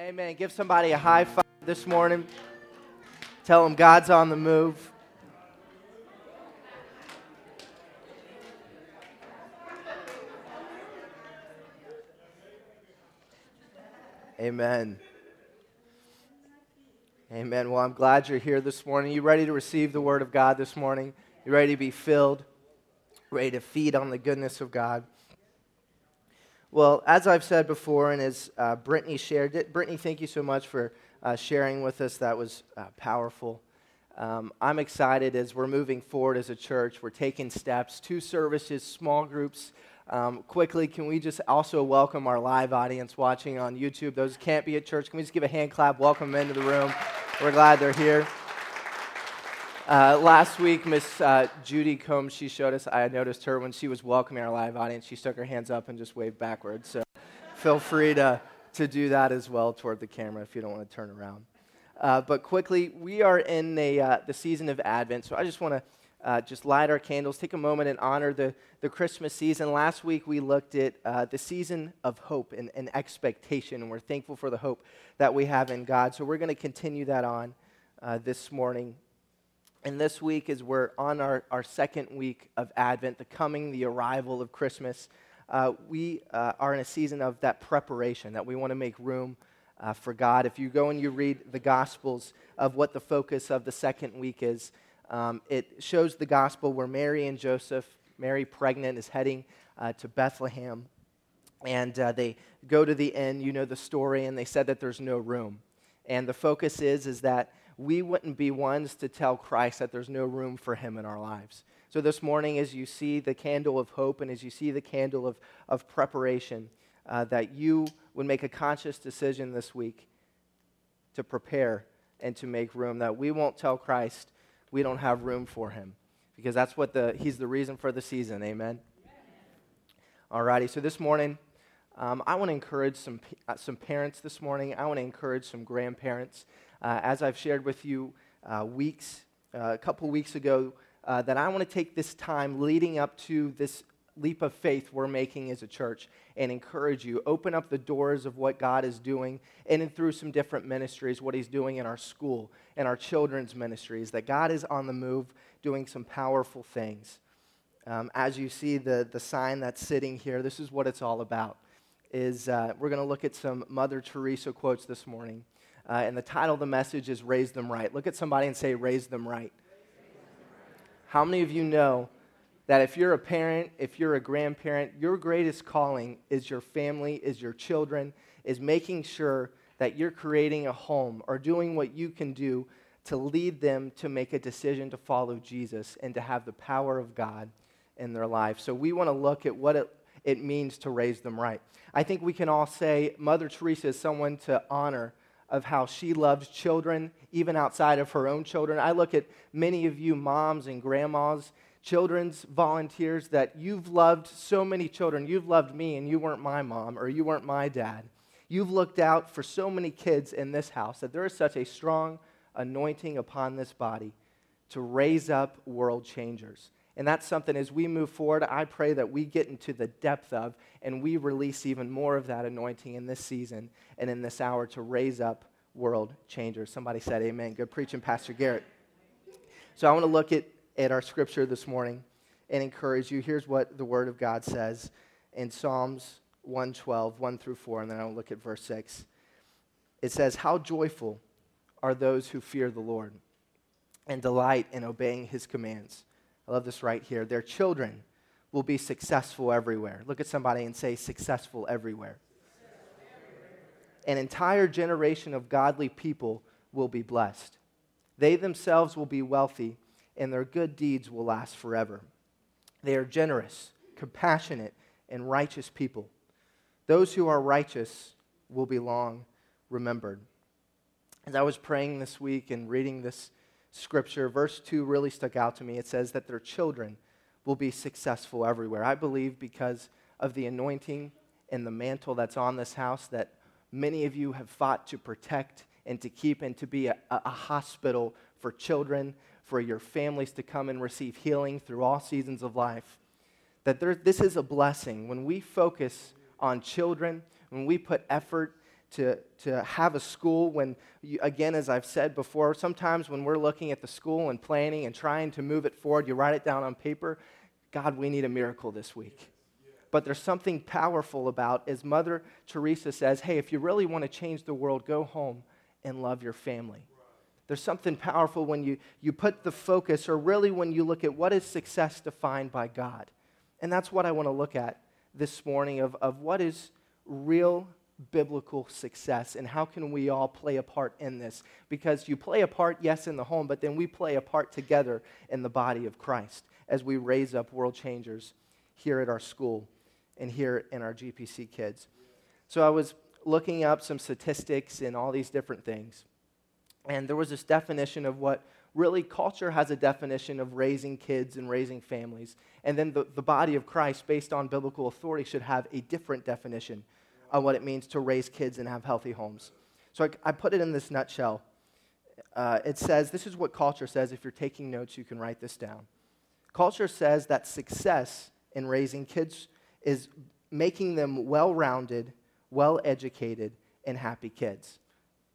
Amen. Give somebody a high five this morning. Tell them God's on the move. Amen. Amen. Well, I'm glad you're here this morning. You ready to receive the word of God this morning? You ready to be filled? Ready to feed on the goodness of God? Well, as I've said before, and as uh, Brittany shared it, Brittany, thank you so much for uh, sharing with us. That was uh, powerful. Um, I'm excited as we're moving forward as a church. We're taking steps, two services, small groups. Um, quickly, can we just also welcome our live audience watching on YouTube? Those can't be at church, can we just give a hand clap? Welcome them into the room. We're glad they're here. Uh, last week, Miss uh, Judy Combs, she showed us, I noticed her when she was welcoming our live audience, she stuck her hands up and just waved backwards. So feel free to, to do that as well toward the camera if you don't want to turn around. Uh, but quickly, we are in a, uh, the season of Advent, so I just want to uh, just light our candles, take a moment and honor the, the Christmas season. Last week, we looked at uh, the season of hope and, and expectation, and we're thankful for the hope that we have in God. So we're going to continue that on this morning and this week, as we're on our, our second week of Advent, the coming, the arrival of Christmas, uh, we uh, are in a season of that preparation, that we want to make room uh, for God. If you go and you read the Gospels of what the focus of the second week is, um, it shows the Gospel where Mary and Joseph, Mary pregnant, is heading uh, to Bethlehem. And uh, they go to the inn, you know the story, and they said that there's no room. And the focus is, is that we wouldn't be ones to tell Christ that there's no room for him in our lives. So, this morning, as you see the candle of hope and as you see the candle of, of preparation, uh, that you would make a conscious decision this week to prepare and to make room, that we won't tell Christ we don't have room for him, because that's what the, he's the reason for the season. Amen? All righty, so this morning, um, I want to encourage some, uh, some parents this morning. I want to encourage some grandparents uh, as I've shared with you uh, weeks, uh, a couple weeks ago, uh, that I want to take this time leading up to this leap of faith we're making as a church and encourage you. Open up the doors of what God is doing in and through some different ministries, what He's doing in our school and our children's ministries, that God is on the move doing some powerful things. Um, as you see the, the sign that's sitting here, this is what it's all about. Is uh, we're going to look at some Mother Teresa quotes this morning. Uh, and the title of the message is Raise Them Right. Look at somebody and say, Raise Them Right. How many of you know that if you're a parent, if you're a grandparent, your greatest calling is your family, is your children, is making sure that you're creating a home or doing what you can do to lead them to make a decision to follow Jesus and to have the power of God in their life. So we want to look at what it, it means to raise them right. I think we can all say Mother Teresa is someone to honor of how she loves children, even outside of her own children. I look at many of you moms and grandmas, children's volunteers, that you've loved so many children. You've loved me, and you weren't my mom or you weren't my dad. You've looked out for so many kids in this house that there is such a strong anointing upon this body to raise up world changers. And that's something as we move forward, I pray that we get into the depth of and we release even more of that anointing in this season and in this hour to raise up world changers. Somebody said, Amen. Good preaching, Pastor Garrett. So I want to look at, at our scripture this morning and encourage you. Here's what the Word of God says in Psalms 112, 1 through 4, and then I'll look at verse 6. It says, How joyful are those who fear the Lord and delight in obeying his commands. I love this right here. Their children will be successful everywhere. Look at somebody and say, successful everywhere. An entire generation of godly people will be blessed. They themselves will be wealthy, and their good deeds will last forever. They are generous, compassionate, and righteous people. Those who are righteous will be long remembered. As I was praying this week and reading this scripture, verse 2 really stuck out to me. It says that their children will be successful everywhere. I believe because of the anointing and the mantle that's on this house that many of you have fought to protect and to keep and to be a, a hospital for children, for your families to come and receive healing through all seasons of life. That there, this is a blessing. When we focus on children, when we put effort to, to have a school when, you, again, as I've said before, sometimes when we're looking at the school and planning and trying to move it forward, you write it down on paper. God, we need a miracle this week. But there's something powerful about, as Mother Teresa says, hey, if you really want to change the world, go home and love your family. There's something powerful when you, you put the focus, or really when you look at what is success defined by God. And that's what I want to look at this morning of, of what is real biblical success and how can we all play a part in this? Because you play a part yes in the home but then we play a part together in the body of christ as we raise up world changers here at our school and here in our gpc kids. So i was looking up some statistics and all these different things and there was this definition of what really culture has a definition of raising kids and raising families and then the, the body of christ based on biblical authority should have a different definition on what it means to raise kids and have healthy homes. So I, I put it in this nutshell. Uh, it says this is what culture says. If you're taking notes, you can write this down. Culture says that success in raising kids is making them well rounded, well educated, and happy kids.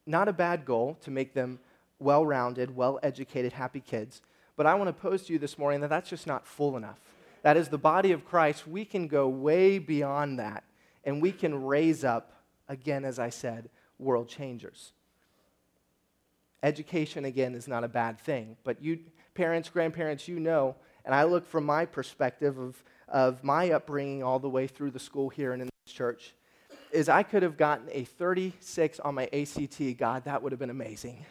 Not a bad goal to make them well rounded, well educated, happy kids. But I want to pose to you this morning that that's just not full enough. That is the body of Christ, we can go way beyond that and we can raise up, again, as I said, world changers. Education, again, is not a bad thing, but you, parents, grandparents, you know, and I look from my perspective of, of my upbringing all the way through the school here and in this church, is I could have gotten a 36 on my ACT. God, that would have been amazing.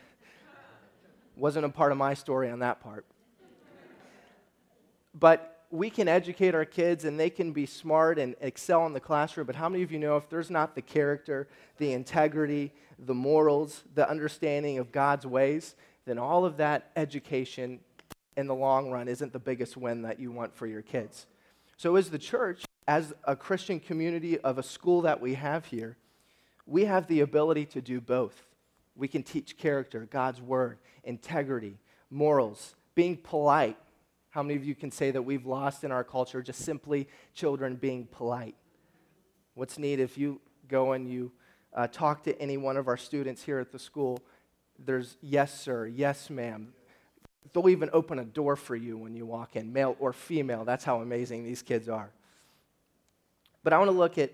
Wasn't a part of my story on that part. But we can educate our kids and they can be smart and excel in the classroom, but how many of you know if there's not the character, the integrity, the morals, the understanding of God's ways, then all of that education in the long run isn't the biggest win that you want for your kids. So, as the church, as a Christian community of a school that we have here, we have the ability to do both. We can teach character, God's word, integrity, morals, being polite, how many of you can say that we've lost in our culture just simply children being polite? What's neat if you go and you uh, talk to any one of our students here at the school, there's yes, sir, yes, ma'am. They'll even open a door for you when you walk in, male or female. That's how amazing these kids are. But I want to look at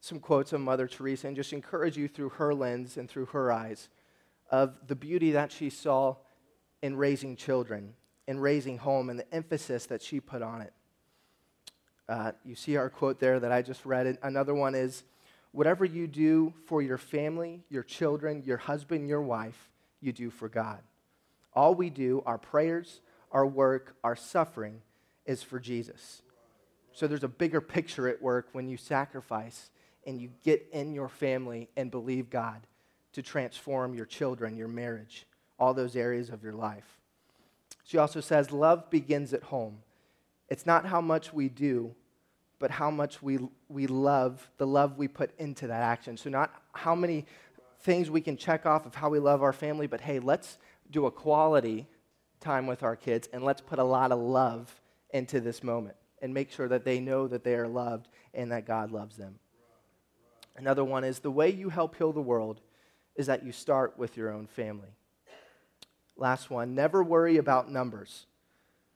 some quotes of Mother Teresa and just encourage you through her lens and through her eyes of the beauty that she saw in raising children in raising home and the emphasis that she put on it. Uh, you see our quote there that I just read. Another one is Whatever you do for your family, your children, your husband, your wife, you do for God. All we do, our prayers, our work, our suffering, is for Jesus. So there's a bigger picture at work when you sacrifice and you get in your family and believe God to transform your children, your marriage, all those areas of your life. She also says, Love begins at home. It's not how much we do, but how much we, we love, the love we put into that action. So, not how many things we can check off of how we love our family, but hey, let's do a quality time with our kids and let's put a lot of love into this moment and make sure that they know that they are loved and that God loves them. Another one is the way you help heal the world is that you start with your own family. Last one never worry about numbers.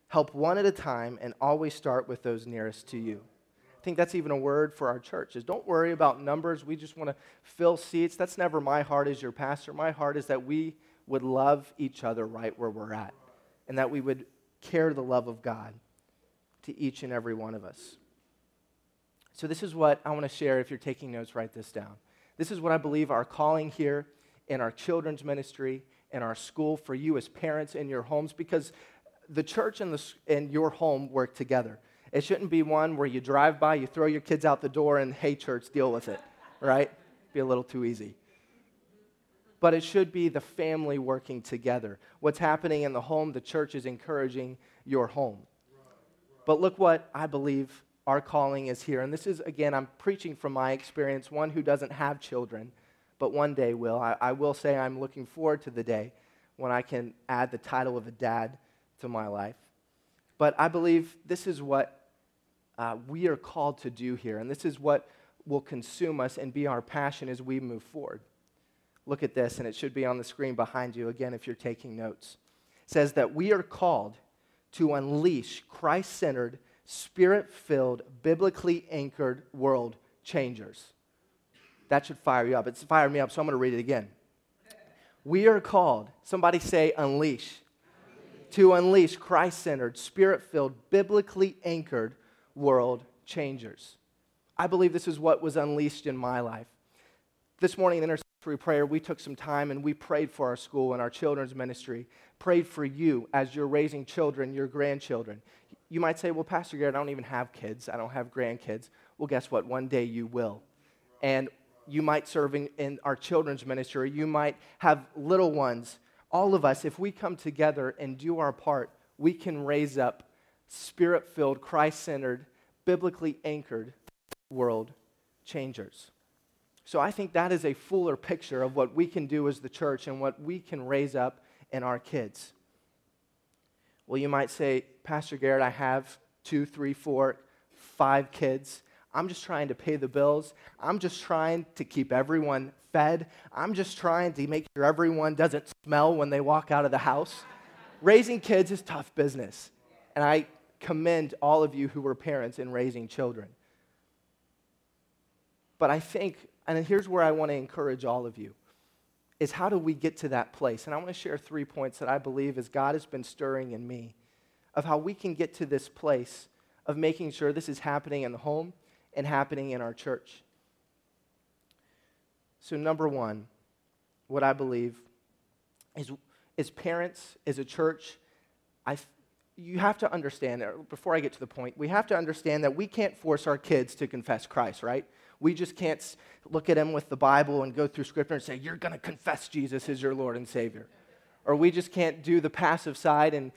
Help one at a time and always start with those nearest to you. I think that's even a word for our church is don't worry about numbers. We just want to fill seats. That's never my heart as your pastor. My heart is that we would love each other right where we're at and that we would care the love of God to each and every one of us. So, this is what I want to share. If you're taking notes, write this down. This is what I believe our calling here in our children's ministry in our school, for you as parents in your homes, because the church and, the, and your home work together. It shouldn't be one where you drive by, you throw your kids out the door, and hey, church, deal with it, right? Be a little too easy. But it should be the family working together. What's happening in the home, the church is encouraging your home. But look what I believe our calling is here. And this is, again, I'm preaching from my experience, one who doesn't have children but one day will. I, I, will say I'm looking forward to the day when I can add the title of a dad to my life. But I believe this is what uh, we are called to do here, and this is what will consume us and be our passion as we move forward. look at this, and it should be on the screen behind you again if you're taking notes. It says that we are called to unleash Christ centered, spirit filled, biblically anchored world changers. That should fire you up. It's fired me up, so I'm going to read it again. We are called, somebody say, unleash, to unleash Christ centered, spirit filled, biblically anchored world changers. I believe this is what was unleashed in my life. This morning in intercessory prayer, we took some time and we prayed for our school and our children's ministry, prayed for you as you're raising children, your grandchildren. You might say, Well, Pastor Garrett, I don't even have kids, I don't have grandkids. Well, guess what? One day you will. And you might serve in, in our children's ministry, you might have little ones. All of us, if we come together and do our part, we can raise up spirit filled, Christ centered, biblically anchored world changers. So I think that is a fuller picture of what we can do as the church and what we can raise up in our kids. Well, you might say, Pastor Garrett, I have two, three, four, five kids. I'm just trying to pay the bills. I'm just trying to keep everyone fed. I'm just trying to make sure everyone doesn't smell when they walk out of the house. raising kids is tough business. And I commend all of you who were parents in raising children. But I think, and here's where I want to encourage all of you, is how do we get to that place? And I want to share three points that I believe as God has been stirring in me of how we can get to this place of making sure this is happening in the home and happening in our church. So, number one, what I believe is as parents, as a church, I, you have to understand, before I get to the point, we have to understand that we can't force our kids to confess Christ, right? We just can't look at them with the Bible and go through Scripture and say, You're going to confess Jesus as your Lord and Savior. Or we just can't do the passive side and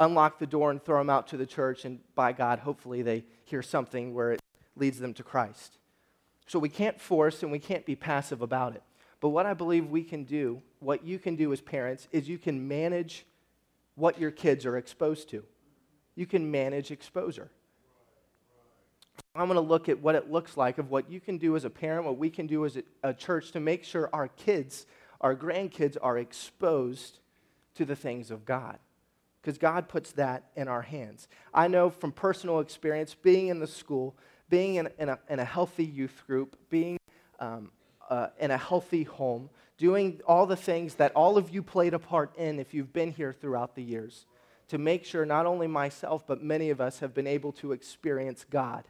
unlock the door and throw them out to the church, and by God, hopefully they hear something where leads them to Christ. So we can't force and we can't be passive about it. But what I believe we can do, what you can do as parents, is you can manage what your kids are exposed to. You can manage exposure. I'm going to look at what it looks like of what you can do as a parent, what we can do as a, a church to make sure our kids, our grandkids, are exposed to the things of God. Because God puts that in our hands. I know from personal experience, being in the school, being in, in, a, in a, healthy youth group, being um, uh, in a healthy home, doing all the things that all of you played a part in if you've been here throughout the years, to make sure not only myself, but many of us have been able to experience God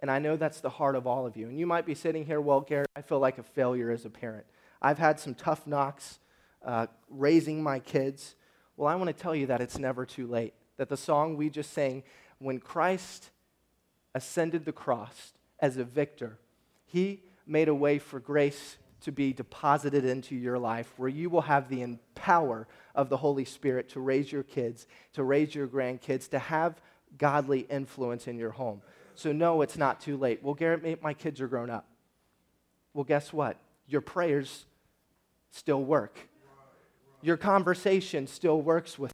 and I know that's the heart of all of you. And you might be sitting here, well, Garrett, I feel like a failure as a parent. I've had some tough knocks uh, raising my kids. Well, I want to tell you that it's never too late. That the song we just sang, when Christ ascended the cross as a victor, he made a way for grace to be deposited into your life where you will have the power of the Holy Spirit to raise your kids, to raise your grandkids, to have godly influence in your home. So, no, it's not too late. Well, Garrett, my kids are grown up. Well, guess what? Your prayers still work. Your conversation still works with.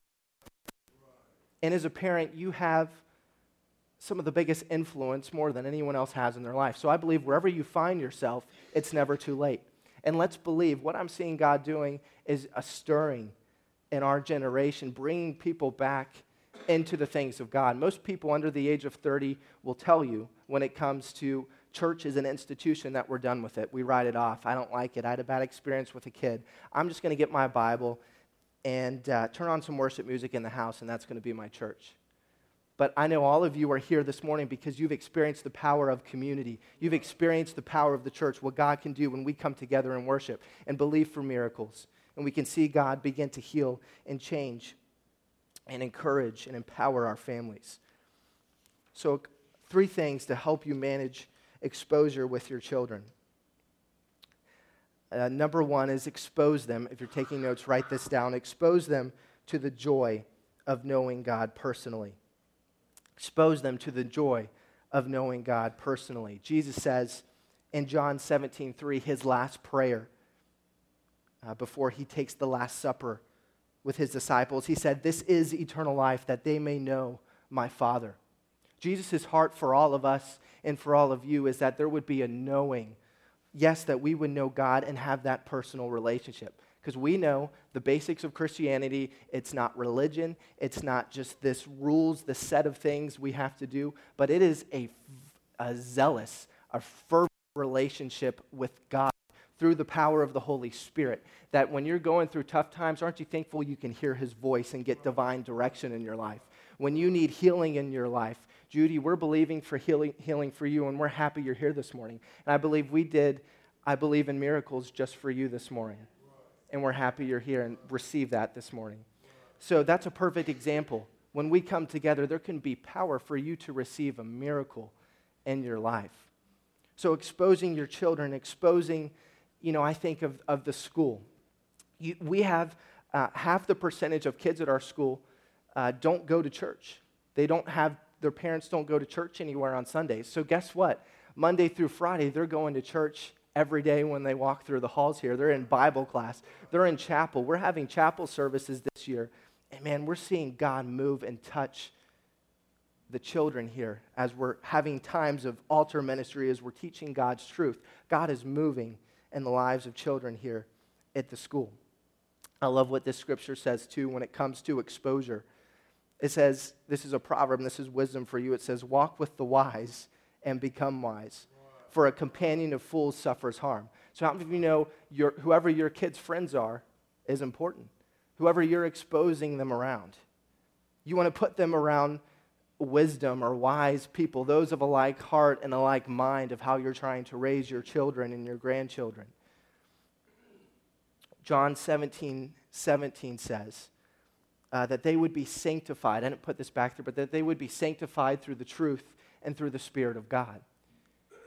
And as a parent, you have some of the biggest influence more than anyone else has in their life. So I believe wherever you find yourself, it's never too late. And let's believe what I'm seeing God doing is a stirring in our generation, bringing people back into the things of God. Most people under the age of 30 will tell you when it comes to church as an institution that we're done with it. We write it off. I don't like it. I had a bad experience with a kid. I'm just going to get my Bible and uh, turn on some worship music in the house, and that's going to be my church. But I know all of you are here this morning because you've experienced the power of community. You've experienced the power of the church, what God can do when we come together and worship and believe for miracles. And we can see God begin to heal and change and encourage and empower our families. So, three things to help you manage exposure with your children. Uh, number one is expose them. If you're taking notes, write this down. Expose them to the joy of knowing God personally. Expose them to the joy of knowing God personally. Jesus says in John 17, 3, his last prayer uh, before he takes the Last Supper with his disciples. He said, This is eternal life, that they may know my Father. Jesus' heart for all of us and for all of you is that there would be a knowing yes, that we would know God and have that personal relationship. Because we know the basics of Christianity, it's not religion, it's not just this rules, the set of things we have to do, but it is a, a zealous, a fervent relationship with God through the power of the Holy Spirit. That when you're going through tough times, aren't you thankful you can hear His voice and get divine direction in your life? When you need healing in your life, Judy, we're believing for healing, healing for you, and we're happy you're here this morning. And I believe we did, I believe in miracles just for you this morning. And we're happy you're here and receive that this morning. So that's a perfect example. When we come together, there can be power for you to receive a miracle in your life. So exposing your children, exposing, you know, I think of, of the school. You, we have uh, half the percentage of kids at our school uh, don't go to church. They don't have their parents don't go to church anywhere on Sundays. So, guess what? Monday through Friday, they're going to church every day when they walk through the halls here. They're in Bible class, they're in chapel. We're having chapel services this year. And man, we're seeing God move and touch the children here as we're having times of altar ministry, as we're teaching God's truth. God is moving in the lives of children here at the school. I love what this scripture says too when it comes to exposure. It says, this is a proverb, this is wisdom for you. It says, Walk with the wise and become wise, for a companion of fools suffers harm. So, how many of you know your, whoever your kids' friends are is important? Whoever you're exposing them around. You want to put them around wisdom or wise people, those of a like heart and a like mind of how you're trying to raise your children and your grandchildren. John 17, 17 says, uh, that they would be sanctified. I didn't put this back there, but that they would be sanctified through the truth and through the Spirit of God.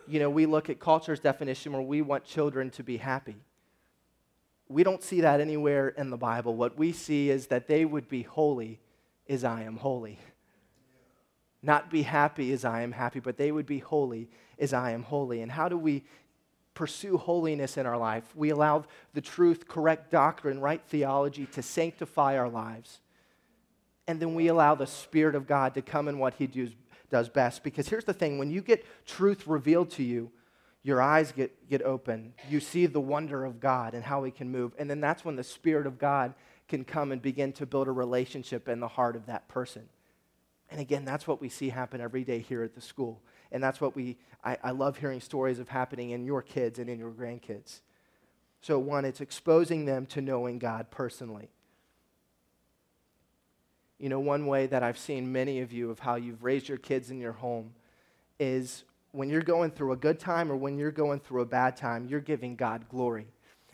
You know, we look at culture's definition where we want children to be happy. We don't see that anywhere in the Bible. What we see is that they would be holy as I am holy. Not be happy as I am happy, but they would be holy as I am holy. And how do we pursue holiness in our life? We allow the truth, correct doctrine, right theology to sanctify our lives and then we allow the Spirit of God to come in what He does, does best. Because here's the thing when you get truth revealed to you, your eyes get, get open. You see the wonder of God and how He can move. And then that's when the Spirit of God can come and begin to build a relationship in the heart of that person. And again, that's what we see happen every day here at the school. And that's what we, I, I love hearing stories of happening in your kids and in your grandkids. So, one, it's exposing them to knowing God personally. You know, one way that I've seen many of you of how you've raised your kids in your home is when you're going through a good time or when you're going through a bad time, you're giving God glory.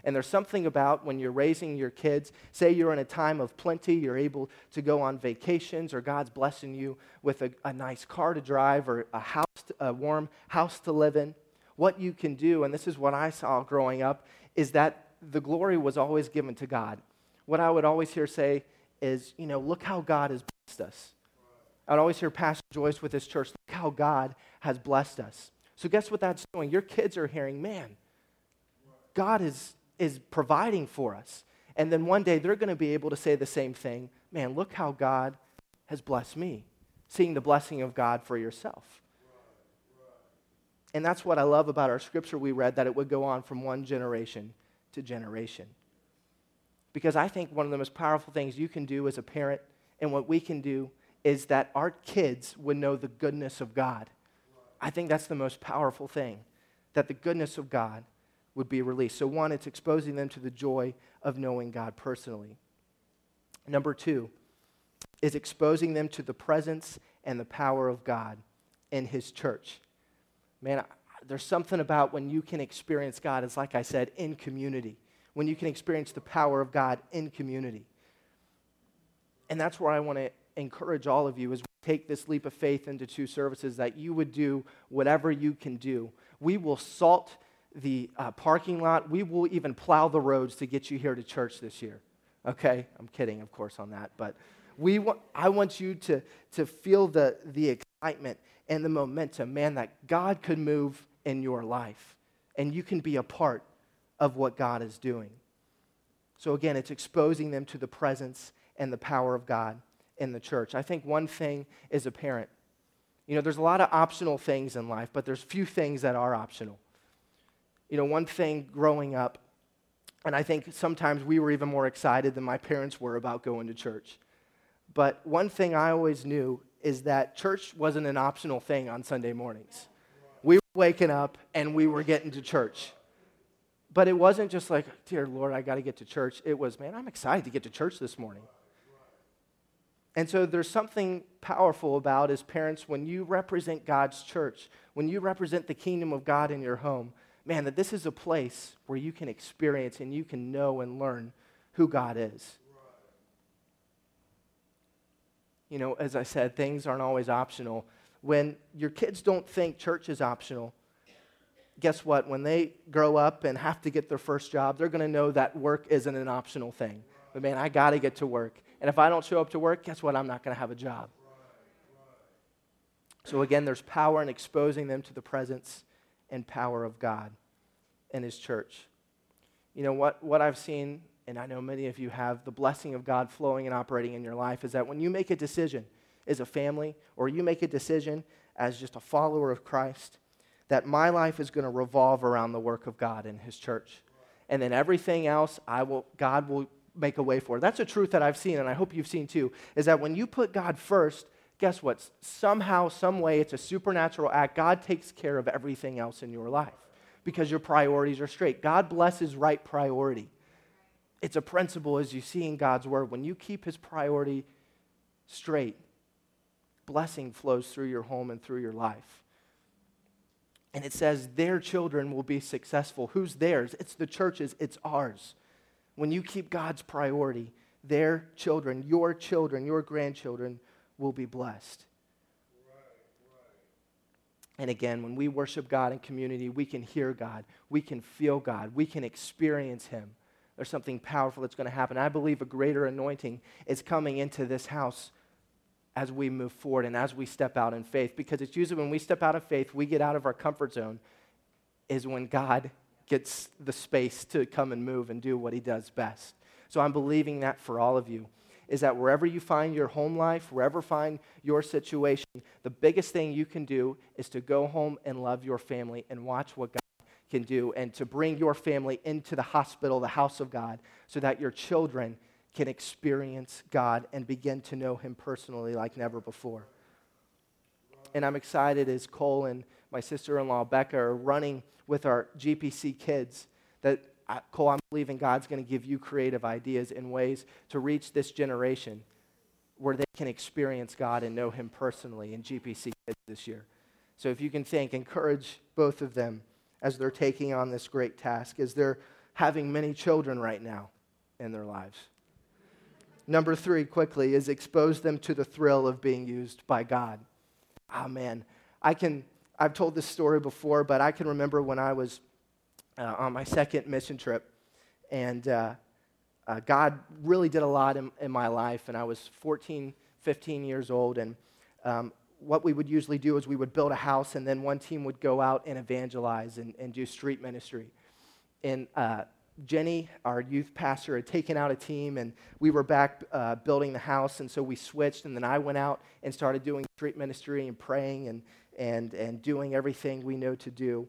And there's something about when you're raising your kids, say you're in a time of plenty, you're able to go on vacations, or God's blessing you with a, a nice car to drive or a house, to, a warm house to live in. What you can do, and this is what I saw growing up, is that the glory was always given to God. What I would always hear say is, you know, look how God has blessed us. I'd always hear Pastor Joyce with his church, look how God has blessed us. So guess what that's doing? Your kids are hearing, man, God is, is providing for us. And then one day they're going to be able to say the same thing, man, look how God has blessed me. Seeing the blessing of God for yourself. And that's what I love about our scripture we read, that it would go on from one generation to generation. Because I think one of the most powerful things you can do as a parent and what we can do is that our kids would know the goodness of God. I think that's the most powerful thing, that the goodness of God would be released. So, one, it's exposing them to the joy of knowing God personally. Number two is exposing them to the presence and the power of God in His church. Man, there's something about when you can experience God, it's like I said, in community when you can experience the power of God in community. And that's where I want to encourage all of you as we take this leap of faith into two services that you would do whatever you can do. We will salt the uh, parking lot. We will even plow the roads to get you here to church this year. Okay? I'm kidding, of course, on that. But we wa- I want you to, to feel the, the excitement and the momentum, man, that God could move in your life. And you can be a part of what God is doing. So, again, it's exposing them to the presence and the power of God in the church. I think one thing is apparent. You know, there's a lot of optional things in life, but there's few things that are optional. You know, one thing growing up, and I think sometimes we were even more excited than my parents were about going to church. But one thing I always knew is that church wasn't an optional thing on Sunday mornings. We were waking up and we were getting to church. But it wasn't just like, dear Lord, I got to get to church. It was, man, I'm excited to get to church this morning. And so there's something powerful about as parents when you represent God's church, when you represent the kingdom of God in your home, man, that this is a place where you can experience and you can know and learn who God is. You know, as I said, things aren't always optional. When your kids don't think church is optional, guess what? When they grow up and have to get their first job, they're going to know that work isn't an optional thing. But man, I got to get to work. And if I don't show up to work, guess what? I'm not going to have a job. So again, there's power in exposing them to the presence and power of God and His church. You know, what, what I've seen, and I know many of you have, the blessing of God flowing and operating in your life is that when you make a decision as a family or you make a decision as just a follower of Christ, that my life is going to revolve around the work of God in His church. And then everything else, I will, God will make a way for. That's a truth that I've seen, and I hope you've seen too, is that when you put God first, guess what? Somehow, some way, it's a supernatural act. God takes care of everything else in your life because your priorities are straight. God blesses right priority. It's a principle as you see in God's word. When you keep his priority straight, blessing flows through your home and through your life. And it says their children will be successful. Who's theirs? It's the churches, it's ours. When you keep God's priority, their children, your children, your grandchildren will be blessed. And again, when we worship God in community, we can hear God, we can feel God, we can experience Him. There's something powerful that's going to happen. I believe a greater anointing is coming into this house as we move forward and as we step out in faith. Because it's usually when we step out of faith, we get out of our comfort zone, is when God gets the space to come and move and do what he does best. So I'm believing that for all of you is that wherever you find your home life, wherever find your situation, the biggest thing you can do is to go home and love your family and watch what God can do and to bring your family into the hospital, the house of God, so that your children can experience God and begin to know him personally like never before. And I'm excited as Cole and my sister in law, Becca, are running with our GPC kids that, Cole, I'm believing God's going to give you creative ideas and ways to reach this generation where they can experience God and know Him personally in GPC kids this year. So if you can think, encourage both of them as they're taking on this great task, as they're having many children right now in their lives. Number three, quickly, is expose them to the thrill of being used by God. Oh, man. I can I've told this story before, but I can remember when I was uh, on my second mission trip, and uh, uh, God really did a lot in, in, my life, and I was 14, 15 years old, and um, what we would usually do is we would build a house, and then one team would go out and evangelize and, and do street ministry. And uh, Jenny, our youth pastor, had taken out a team, and we were back uh, building the house, and so we switched, and then I went out and started doing street ministry and praying and and, and doing everything we know to do.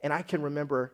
And I can remember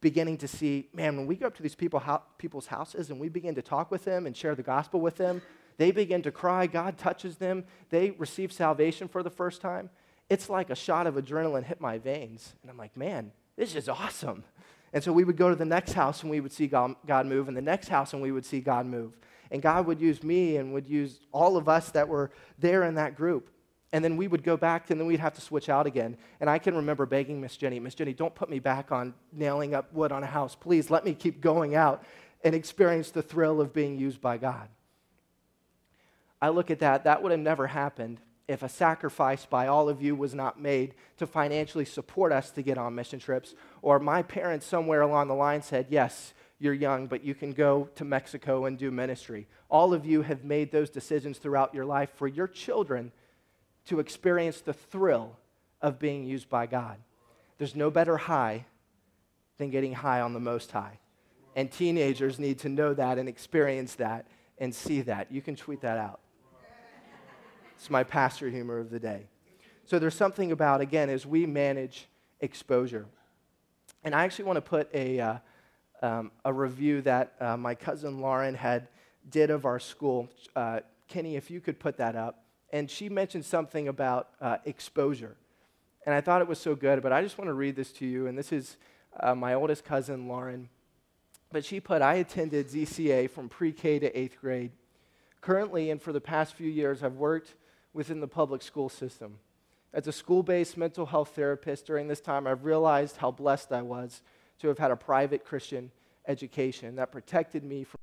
beginning to see, man, when we go up to these people, people's houses and we begin to talk with them and share the gospel with them, they begin to cry. God touches them. They receive salvation for the first time. It's like a shot of adrenaline hit my veins. And I'm like, man, this is awesome. And so we would go to the next house and we would see God, move, and the next house and we would see God move. And God would use me and would use all of us that were there in that group and then we would go back and then we'd have to switch out again. And I can remember begging Miss Jenny, Miss Jenny, don't put me back on nailing up wood on a house. Please let me keep going out and experience the thrill of being used by God. I look at that, that would have never happened if a sacrifice by all of you was not made to financially support us to get on mission trips, or my parents somewhere along the line said, Yes, you're young, but you can go to Mexico and do ministry. All of you have made those decisions throughout your life for your children to experience the thrill of being used by God. There's no better high than getting high on the Most High. And teenagers need to know that and experience that and see that. You can tweet that out. It's my pastor humor of the day. So there's something about, again, as we manage exposure. And I actually want to put a, uh, um, a review that uh, my cousin Lauren had did of our school. Uh, Kenny, if you could put that up. And she mentioned something about uh, exposure. And I thought it was so good, but I just want to read this to you. And this is uh, my oldest cousin, Lauren. But she put, I attended ZCA from pre K to eighth grade. Currently, and for the past few years, I've worked within the public school system. As a school based mental health therapist during this time, I've realized how blessed I was to have had a private Christian education that protected me from